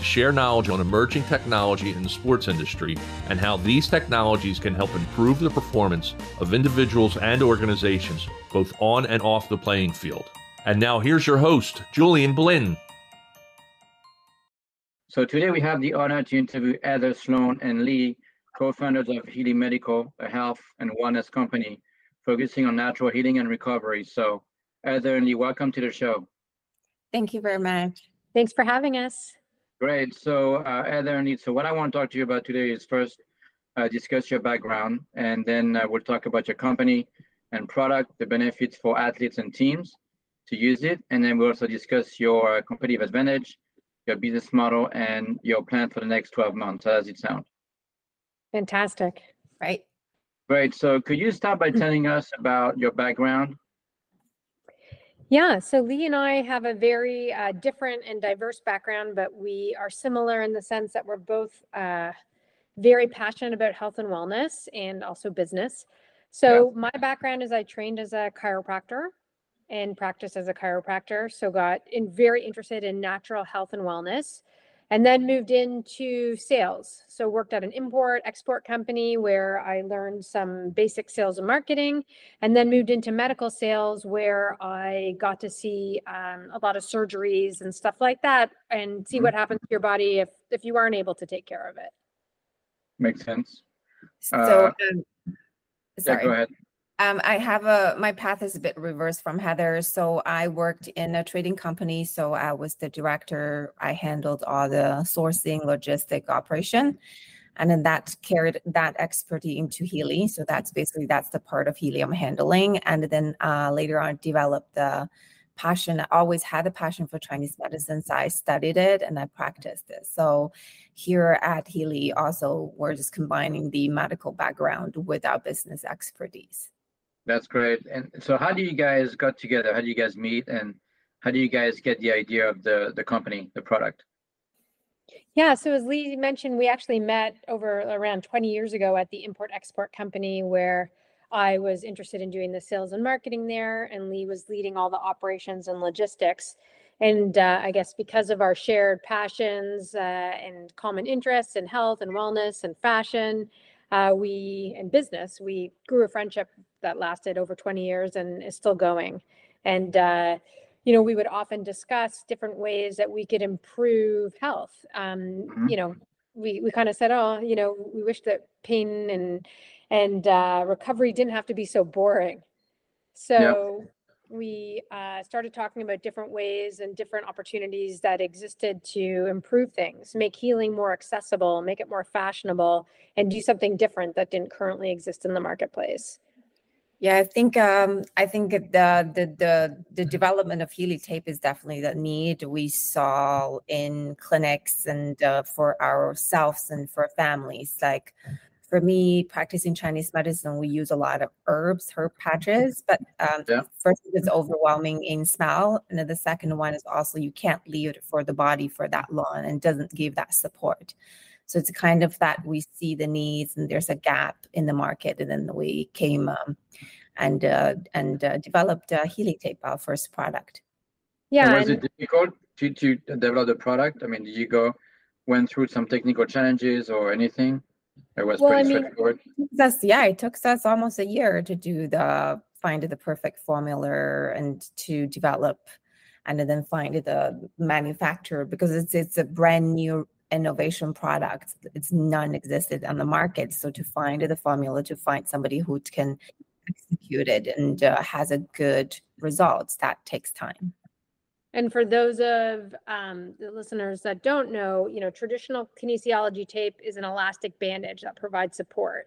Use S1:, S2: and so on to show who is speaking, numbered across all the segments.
S1: to share knowledge on emerging technology in the sports industry and how these technologies can help improve the performance of individuals and organizations, both on and off the playing field. And now here's your host, Julian Blinn.
S2: So today we have the honor to interview Heather Sloan and Li, co-founders of Heali Medical, a health and wellness company focusing on natural healing and recovery. So Heather and Li, welcome to the show.
S3: Thank you very much.
S4: Thanks for having us.
S2: Great. So, uh, Heather and so what I want to talk to you about today is first uh, discuss your background, and then uh, we'll talk about your company and product, the benefits for athletes and teams to use it, and then we'll also discuss your competitive advantage, your business model, and your plan for the next 12 months. How does it sound?
S4: Fantastic.
S3: Right.
S2: Great. So, could you start by telling us about your background
S4: yeah, so Li and I have a very uh, different and diverse background, but we are similar in the sense that we're both uh, very passionate about health and wellness and also business. So yeah. my background is I trained as a chiropractor and practiced as a chiropractor. So got in very interested in natural health and wellness and then moved into sales. So worked at an import export company where I learned some basic sales and marketing, and then moved into medical sales where I got to see um, a lot of surgeries and stuff like that, and see mm-hmm. what happens to your body if if you aren't able to take care of it.
S2: Makes sense.
S3: So, uh, um,
S2: sorry. Yeah, go ahead.
S3: Um, I have a my path is a bit reversed from Heather. So I worked in a trading company. So I was the director. I handled all the sourcing, logistic operation, and then that carried that expertise into Heali. So that's basically that's the part of Heali I'm handling. And then uh, later on, developed the passion. I always had a passion for Chinese medicine, so I studied it and I practiced it. So here at Heali, also we're just combining the medical background with our business expertise.
S2: That's great. And so, how do you guys got together? How do you guys meet, and how do you guys get the idea of the the company, the product?
S4: Yeah, so as Li mentioned, we actually met over around 20 years ago at the import export company where I was interested in doing the sales and marketing there, and Li was leading all the operations and logistics. And uh, I guess because of our shared passions uh, and common interests in health and wellness and fashion, uh, we in business we grew a friendship that lasted over 20 years and is still going. And uh, you know we would often discuss different ways that we could improve health. Um, mm-hmm. you know we, we kind of said oh you know we wish that pain and and uh, recovery didn't have to be so boring. So we uh, started talking about different ways and different opportunities that existed to improve things, make healing more accessible, make it more fashionable, and do something different that didn't currently exist in the marketplace.
S3: Yeah, I think um, I think the, the the the development of Heali tape is definitely the need we saw in clinics and uh, for ourselves and for families. Like for me, practicing Chinese medicine, we use a lot of herbs, herb patches. But um, yeah. first, it's overwhelming in smell, and then the second one is also you can't leave it for the body for that long, and doesn't give that support. So it's kind of that we see the needs, and there's a gap in the market, and then we came um, and uh, and uh, developed uh, Heali Tape, our first product.
S2: Yeah. was it difficult to, to develop the product? I mean, did you go went through some technical challenges or anything? It was well, pretty I mean, straightforward.
S3: That's yeah. It took us almost a year to do the find the perfect formula and to develop, and then find the manufacturer because it's it's a brand new innovation product. It's non-existent on the market. So to find the formula, to find somebody who can execute it and uh, has a good results, that takes time.
S4: And for those of um, the listeners that don't know, you know, traditional kinesiology tape is an elastic bandage that provides support,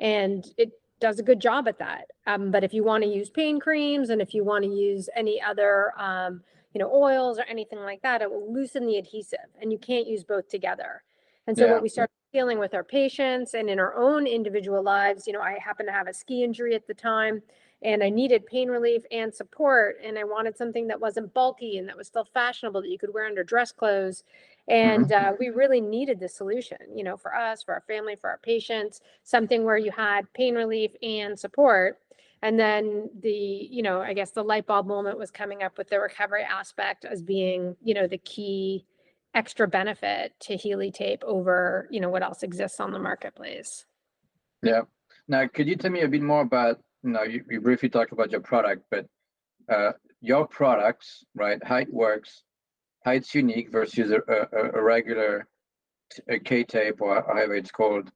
S4: and it does a good job at that. Um, but if you want to use pain creams and if you want to use any other, um, you know, oils or anything like that, it will loosen the adhesive, and you can't use both together. And so yeah. what we started dealing with our patients and in our own individual lives. You know, I happen to have a ski injury at the time and I needed pain relief and support. And I wanted something that wasn't bulky and that was still fashionable that you could wear under dress clothes. And mm-hmm. uh, we really needed the solution, you know, for us, for our family, for our patients, something where you had pain relief and support. And then the, you know, I guess the light bulb moment was coming up with the recovery aspect as being, you know, the key extra benefit to Heali tape over, you know, what else exists on the marketplace.
S2: Yeah. Now, could you tell me a bit more about no, you, you briefly talked about your product, but uh, your products, right? How it works, how it's unique versus a, a, a regular a K tape or however it's called,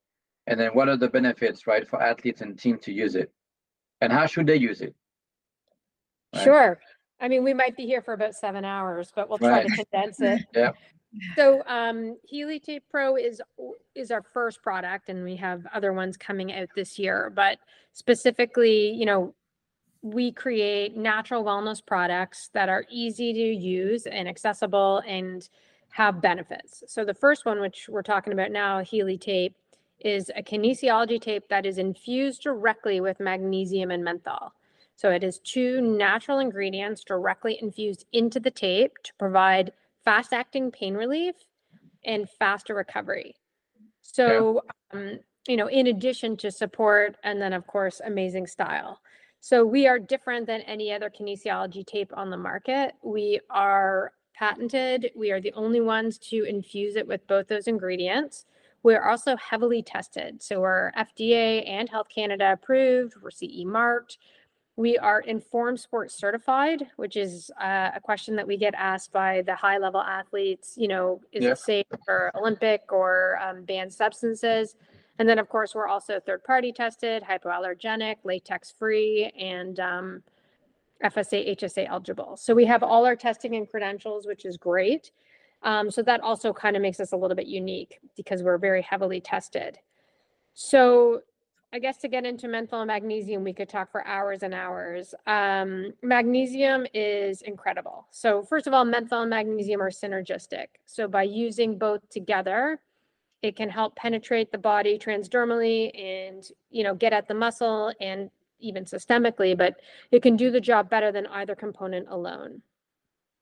S2: and then what are the benefits, right, for athletes and team to use it, and how should they use it?
S4: Right? Sure. I mean, we might be here for about seven hours, but we'll try right. to condense it.
S2: yeah.
S4: So um, Heali Tape Pro is is our first product, and we have other ones coming out this year. But specifically, you know, we create natural wellness products that are easy to use and accessible and have benefits. So the first one, which we're talking about now, Heali Tape, is a kinesiology tape that is infused directly with magnesium and menthol. So it is two natural ingredients directly infused into the tape to provide fast acting pain relief and faster recovery. So, yeah. um, you know, in addition to support and then, of course, amazing style. So, we are different than any other kinesiology tape on the market. We are patented, we are the only ones to infuse it with both those ingredients. We're also heavily tested. So, we're FDA and Health Canada approved, we're CE marked. We are Informed sports certified, which is uh, a question that we get asked by the high level athletes. You know, is yeah. it safe for Olympic or um, banned substances? And then, of course, we're also third party tested, hypoallergenic, latex free, and um, FSA, HSA eligible. So we have all our testing and credentials, which is great. Um, so that also kind of makes us a little bit unique because we're very heavily tested. So I guess to get into menthol and magnesium, we could talk for hours and hours. Um, magnesium is incredible. So, first of all, menthol and magnesium are synergistic. So, by using both together, it can help penetrate the body transdermally and you know get at the muscle and even systemically, but it can do the job better than either component alone.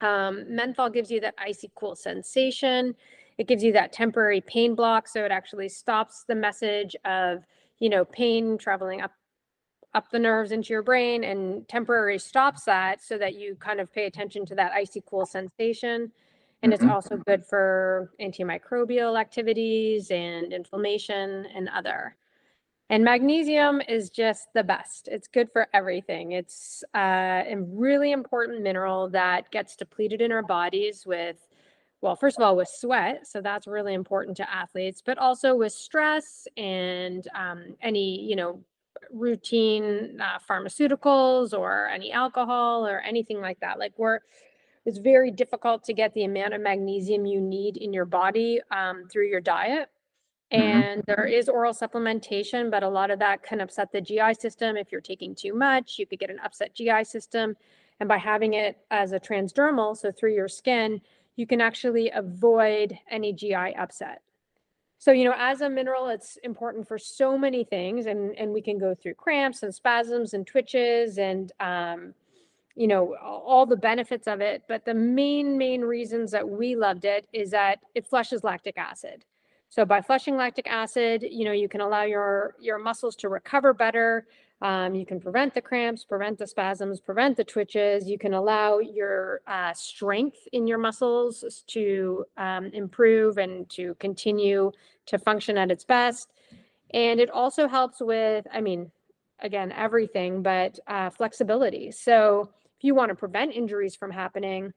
S4: Um, menthol gives you that icy cool sensation. It gives you that temporary pain block, so it actually stops the message of you know, pain traveling up up the nerves into your brain and temporarily stops that so that you kind of pay attention to that icy cool sensation. And mm-hmm. it's also good for antimicrobial activities and inflammation and other. And magnesium is just the best. It's good for everything. It's uh, a really important mineral that gets depleted in our bodies with well, first of all, with sweat. So that's really important to athletes, but also with stress and um, any, you know, routine uh, pharmaceuticals or any alcohol or anything like that. Like we're, it's very difficult to get the amount of magnesium you need in your body um, through your diet. Mm-hmm. And mm-hmm. there is oral supplementation, but a lot of that can upset the GI system. If you're taking too much, you could get an upset GI system. And by having it as a transdermal, so through your skin, you can actually avoid any GI upset. So, you know, as a mineral, it's important for so many things, and, and we can go through cramps and spasms and twitches and, um, you know, all the benefits of it. But the main, main reasons that we loved it is that it flushes lactic acid. So by flushing lactic acid, you know, you can allow your your muscles to recover better. Um, you can prevent the cramps, prevent the spasms, prevent the twitches. You can allow your uh, strength in your muscles to um, improve and to continue to function at its best. And it also helps with, I mean, again, everything, but uh, flexibility. So if you want to prevent injuries from happening,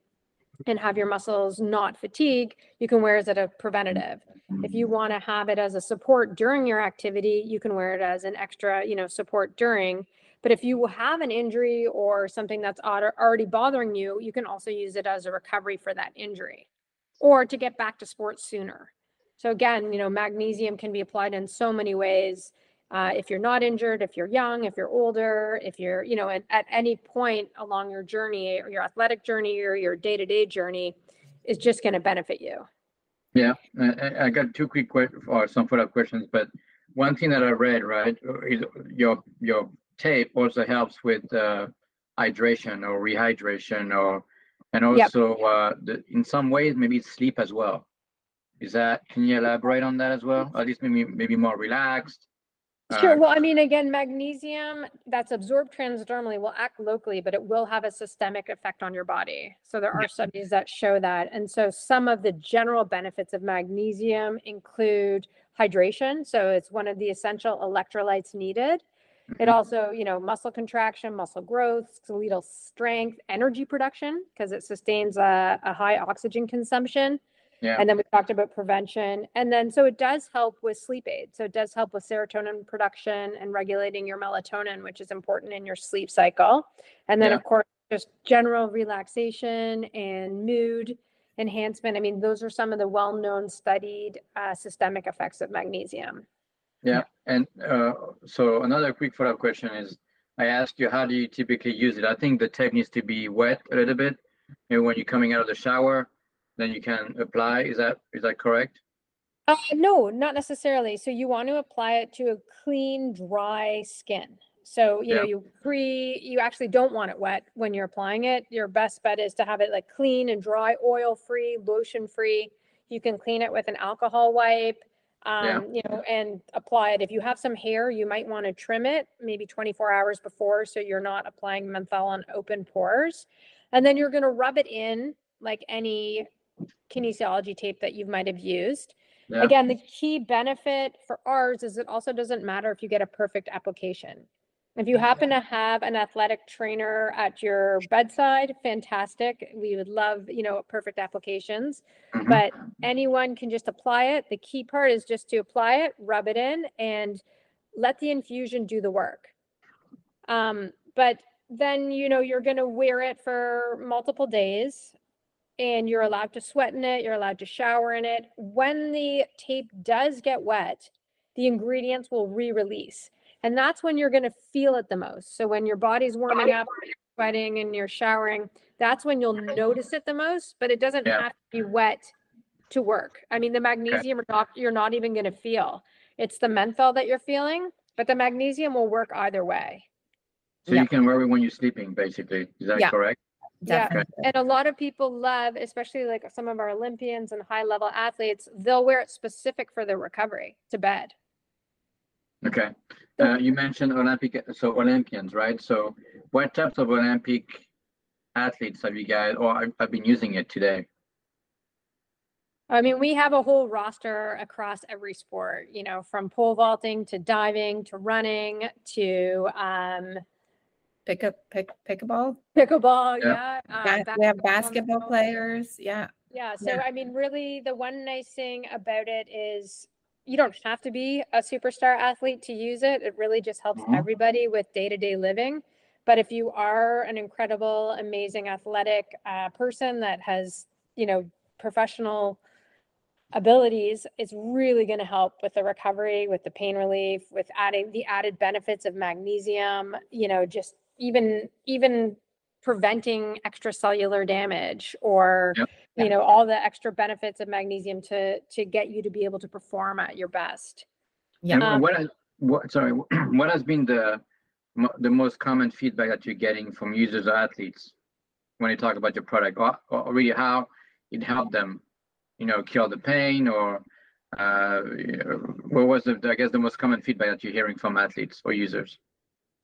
S4: and have your muscles not fatigue, you can wear it as a preventative. If you want to have it as a support during your activity, you can wear it as an extra, you know, support during. But if you have an injury or something that's already bothering you, you can also use it as a recovery for that injury or to get back to sports sooner. So again, you know, magnesium can be applied in so many ways uh, if you're not injured, if you're young, if you're older, if you're, you know, at, at any point along your journey or your athletic journey or your day to day journey is just going to benefit you.
S2: Yeah, I, I got two quick questions or some follow-up questions, but one thing that I read, right, is your your tape also helps with uh, hydration or rehydration or and also yep. uh, the, in some ways maybe sleep as well. Is that can you elaborate on that as well? At least maybe maybe more relaxed.
S4: Sure. Uh, well, I mean, again, magnesium that's absorbed transdermally will act locally, but it will have a systemic effect on your body. So there are studies that show that. And so some of the general benefits of magnesium include hydration. So it's one of the essential electrolytes needed. It mm-hmm. also, you know, muscle contraction, muscle growth, skeletal strength, energy production, because it sustains a, a high oxygen consumption yeah. And then we talked about prevention. And then so it does help with sleep aid. So it does help with serotonin production and regulating your melatonin, which is important in your sleep cycle. And then, yeah. of course, just general relaxation and mood enhancement. I mean, those are some of the well known studied uh, systemic effects of magnesium.
S2: Yeah. And uh, so another quick follow up question is I asked you, how do you typically use it? I think the tape needs to be wet a little bit. Maybe when you're coming out of the shower then you can apply. Is that is that correct?
S4: Uh, no, not necessarily. So you want to apply it to a clean, dry skin. So you yeah. know you pre you actually don't want it wet when you're applying it. Your best bet is to have it like clean and dry, oil free, lotion free. You can clean it with an alcohol wipe. Um, yeah. you know, and apply it. If you have some hair, you might want to trim it maybe 24 hours before so you're not applying menthol on open pores. And then you're going to rub it in like any kinesiology tape that you might have used. Yeah. Again, the key benefit for ours is it also doesn't matter if you get a perfect application. If you happen to have an athletic trainer at your bedside, fantastic. We would love, you know, perfect applications. Mm-hmm. But anyone can just apply it. The key part is just to apply it, rub it in, and let the infusion do the work. Um, but then, you know, you're going to wear it for multiple days and you're allowed to sweat in it, you're allowed to shower in it. When the tape does get wet, the ingredients will re release. And that's when you're going to feel it the most. So when your body's warming up, sweating, and you're showering, that's when you'll notice it the most, but it doesn't yeah. have to be wet to work. I mean, the magnesium okay. not, you're not even going to feel. It's the menthol that you're feeling, but the magnesium will work either way.
S2: So yeah. you can wear it when you're sleeping, basically. Is that yeah. correct?
S4: Definitely. Yeah. And a lot of people love, especially like some of our Olympians and high level athletes, they'll wear it specific for their recovery to bed.
S2: Okay. Uh, you mentioned Olympic, so Olympians, right? So what types of Olympic athletes have you guys, or have been using it today?
S4: I mean, we have a whole roster across every sport, you know, from pole vaulting to diving to running to um,
S3: pick up pick pickleball
S4: pickleball yeah, yeah.
S3: Uh, we have basketball players yeah
S4: yeah so yeah. i mean really the one nice thing about it is you don't have to be a superstar athlete to use it it really just helps mm-hmm. everybody with day-to-day living but if you are an incredible amazing athletic uh, person that has you know professional abilities it's really going to help with the recovery with the pain relief with adding the added benefits of magnesium you know just even even preventing extracellular damage or yep. you know all the extra benefits of magnesium to to get you to be able to perform at your best
S2: yeah um, what, what sorry what has been the the most common feedback that you're getting from users or athletes when you talk about your product or, or really how it helped them you know cure the pain or uh, what was the, I guess the most common feedback that you're hearing from athletes or users?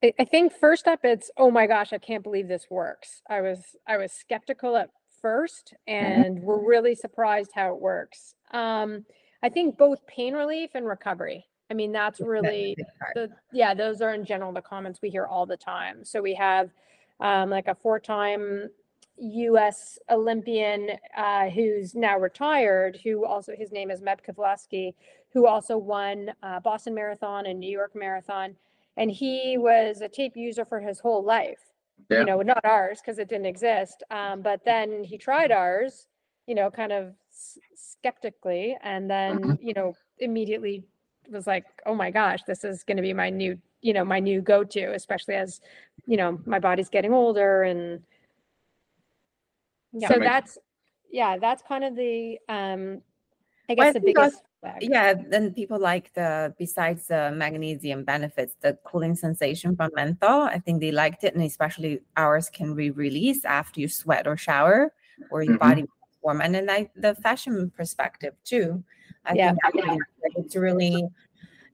S4: I, think first up it's oh my gosh, I can't believe this works. I was I was skeptical at first mm-hmm. and we're really surprised how it works. Um, I think both pain relief and recovery. I mean, that's really the yeah, those are in general the comments we hear all the time. So we have um, like a four-time U.S. Olympian uh, who's now retired, who also his name is Meb Keflezighi, who also won uh, Boston Marathon and New York Marathon and he was a tape user for his whole life yeah. you know not ours because it didn't exist um, but then he tried ours you know kind of s- skeptically and then mm-hmm. you know immediately was like oh my gosh this is going to be my new you know my new go-to especially as you know my body's getting older and yeah. so that's yeah that's kind of the um I
S3: Well, I
S4: guess the biggest. Feedback.
S3: Yeah, then people like the besides the magnesium benefits, the cooling sensation from menthol. I think they liked it, and especially ours can be released after you sweat or shower, or your
S2: Mhm.
S3: body warm. And then I, the fashion perspective too. I
S4: Yeah.
S3: think that really- it's really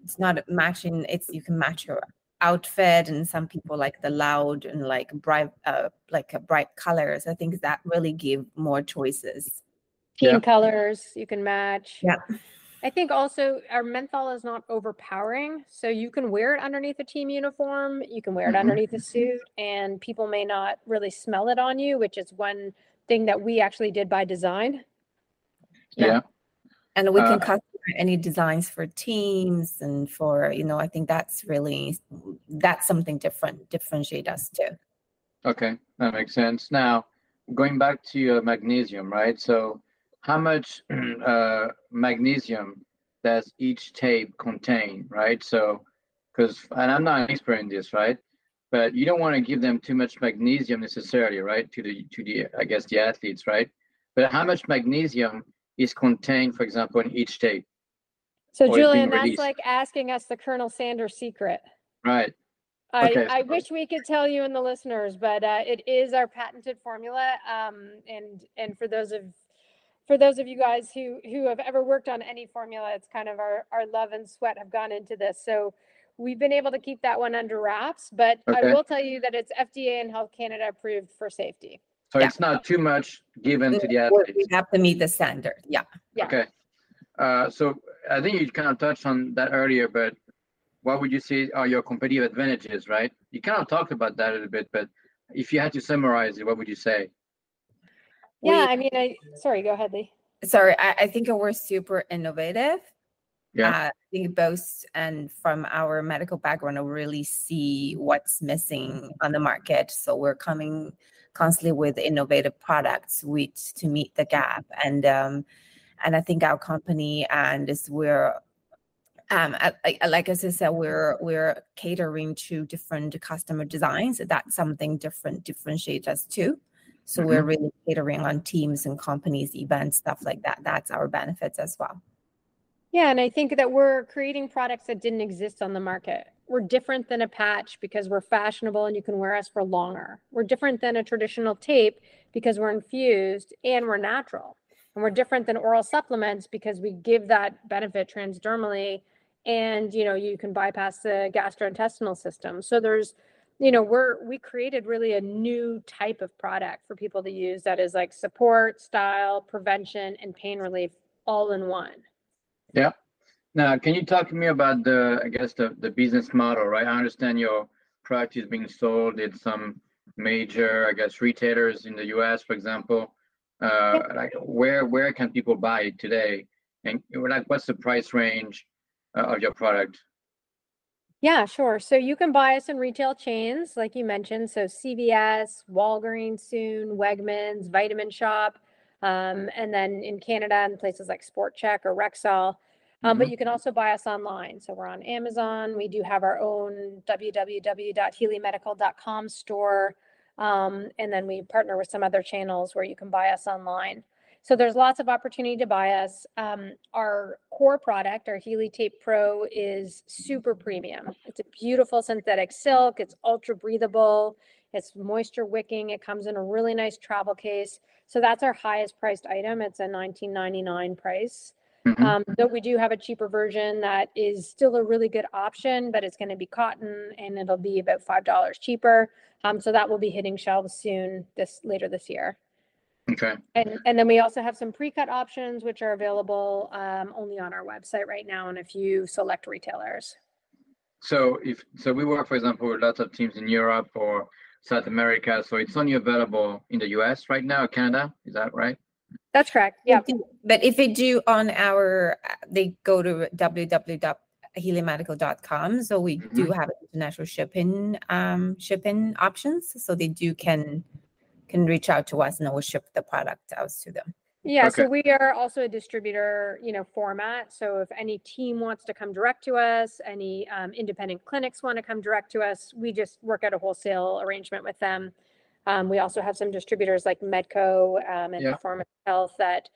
S3: it's not matching. It's you can match your outfit, and some people like the loud and like bright, uh, like bright colors. I think that really give more choices.
S4: Team
S2: Yeah.
S4: colors you can match.
S3: Yeah.
S4: I think also our menthol is not overpowering. So you can wear it underneath a team uniform, you can wear it
S2: Mhm.
S4: underneath a suit, and people may not really smell it on you, which is one thing that we actually did by design.
S3: Yeah.
S2: Yeah.
S3: and we can
S2: Uh,
S3: customize any designs for teams and for you know i think that's really that's something different differentiate us too
S2: Okay, that makes sense. Now, going back to your magnesium, right? So, how much uh, magnesium does each tape contain, right? So, because, and I'm not an expert in this, right? But you don't want to give them too much magnesium necessarily, right? To the, to the, I guess, the athletes, right? But how much magnesium is contained, for example, in each tape,
S4: So
S2: Or it's being
S4: Julian, that's
S2: released.
S4: like asking us the Colonel Sanders secret.
S2: right?
S4: I,
S2: Okay,
S4: I wish we could tell you and the listeners, but uh, it is our patented formula. Um, and and for those of for those of you guys who who have ever worked on any formula, it's kind of our our love and sweat have gone into this. So we've been able to keep that one under wraps, but I will tell you that it's FDA and Health Canada approved for safety.
S2: So
S3: Yeah.
S2: it's not too much given to the
S3: We-
S2: athletes.
S3: we have to meet the standard yeah
S4: Yeah.
S2: Okay. Uh, so I think you kind of touched on that earlier, but what would you say are your competitive advantages, right? You kind of talked about that a little bit, but if you had to summarize it, what would you say?
S4: Yeah,
S3: We-
S4: I mean, I sorry, go ahead, Li.
S3: sorry I, I think we're super innovative.
S2: Yeah.
S3: uh, i think both and from our medical background we really see what's missing on the market. So we're coming constantly with innovative products which to meet the gap. And um and i think our company and is we're um I- I- like as i said we're we're catering to different customer designs. That's something different differentiates us too so mm-hmm. we're really catering on teams and companies events stuff like that that's our benefits as well
S4: Yeah, and I think that we're creating products that didn't exist on the market. We're different than a patch because we're fashionable and you can wear us for longer. We're different than a traditional tape because we're infused and we're natural. And we're different than oral supplements because we give that benefit transdermally and you know you can bypass the gastrointestinal system. So there's you know we're we created really a new type of product for people to use that is like support, style, prevention and pain relief all in one. Yeah.
S2: Now, can you talk to me about the, I guess, the, the business model, right? I understand your product is being sold in some major, I guess, retailers in the US, for example. Uh, like where, where can people buy it today? And like, what's the price range uh, of your product?
S4: Yeah, sure. So you can buy us in retail chains, like you mentioned. So CVS, Walgreens soon, Wegmans, Vitamin Shoppe, um, and then in Canada and places like Sport Chek or Rexall. Um, but you can also buy us online. So we're on Amazon. We do have our own www.healimedical.com store. Um, and then we partner with some other channels where you can buy us online. So there's lots of opportunity to buy us. Um, our core product, our Heali Tape Pro, is super premium. It's a beautiful synthetic silk. It's ultra breathable. It's moisture wicking. It comes in a really nice travel case. So that's our highest priced item. It's a 19.99 price.
S2: Mhm.
S4: Um, though we do have a cheaper version that is still a really good option, but it's going to be cotton and it'll be about five dollars cheaper. Um, so that will be hitting shelves soon this later this year.
S2: Okay.
S4: And and then we also have some pre-cut options which are available um, only on our website right now and a few select retailers.
S2: So if, so we work, for example, with lots of teams in Europe or South America. So it's only available in the US right now, Canada. Is that right?
S4: That's correct. Yeah.
S3: But if they do on our, uh, they go to www.healimedical.com. So we do have international shipping, um, shipping options. So they do can can reach out to us and we'll ship the product out to them.
S4: Yeah, so we are also a distributor, you know, format. So if any team wants to come direct to us, any um, independent clinics want to come direct to us, we just work out a wholesale arrangement with them. Um, we also have some distributors like Medco um, and
S2: Yeah.
S4: Performance Health that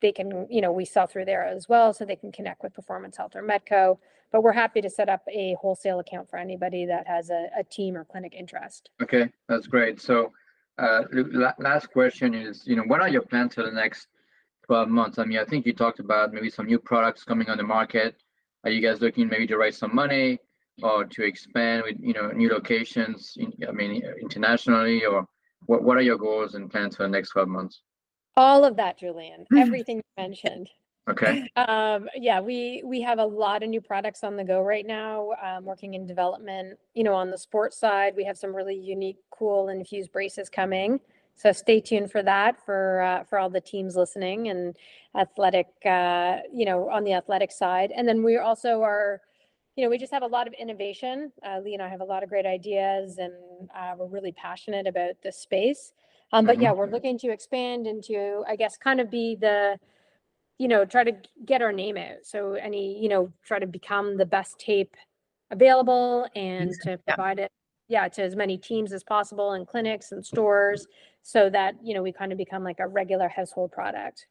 S4: they can, you know, we sell through there as well, so they can connect with Performance Health or Medco. But we're happy to set up a wholesale account for anybody that has a, a team or clinic interest.
S2: Okay, that's great. So, Uh, last question is, you know, what are your plans for the next 12 months? I mean, I think you talked about maybe some new products coming on the market. Are you guys looking maybe to raise some money or to expand with, you know, new locations, in, I mean, internationally, or what, what are your goals and plans for the next 12 months?
S4: All of that, Julian, hmm. everything you mentioned.
S2: Okay.
S4: Um, yeah, we we have a lot of new products on the go right now. Um, working in development, you know, on the sports side, we have some really unique, cool infused braces coming. So stay tuned for that for uh, for all the teams listening and athletic, uh, you know, on the athletic side. And then we also are, you know, we just have a lot of innovation. Uh, Li and I have a lot of great ideas, and uh, we're really passionate about this space. Um, but yeah, mm-hmm. we're looking to expand into, I guess, kind of be the you know, try to get our name out. So any, you know, try to become the best tape available and mm-hmm. to provide it, yeah, to as many teams as possible and clinics and stores so that, you know, we kind of become like a regular household product.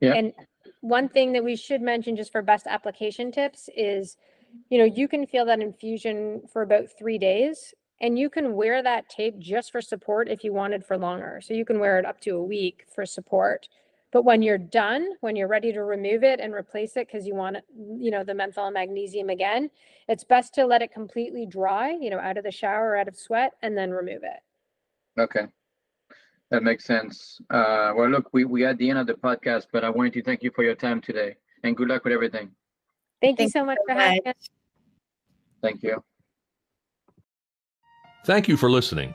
S2: Yeah.
S4: And one thing that we should mention just for best application tips is, you know, you can feel that infusion for about three days and you can wear that tape just for support if you wanted for longer. So you can wear it up to a week for support. But when you're done, when you're ready to remove it and replace it because you want you know, the menthol and magnesium again, it's best to let it completely dry, you know, out of the shower, out of sweat, and then remove it.
S2: Okay. That makes sense. Uh, well, look, we, we at the end of the podcast, but I wanted to thank you for your time today and good luck with everything.
S4: Thank, thank you so much for having us.
S2: Thank you.
S1: Thank you for listening.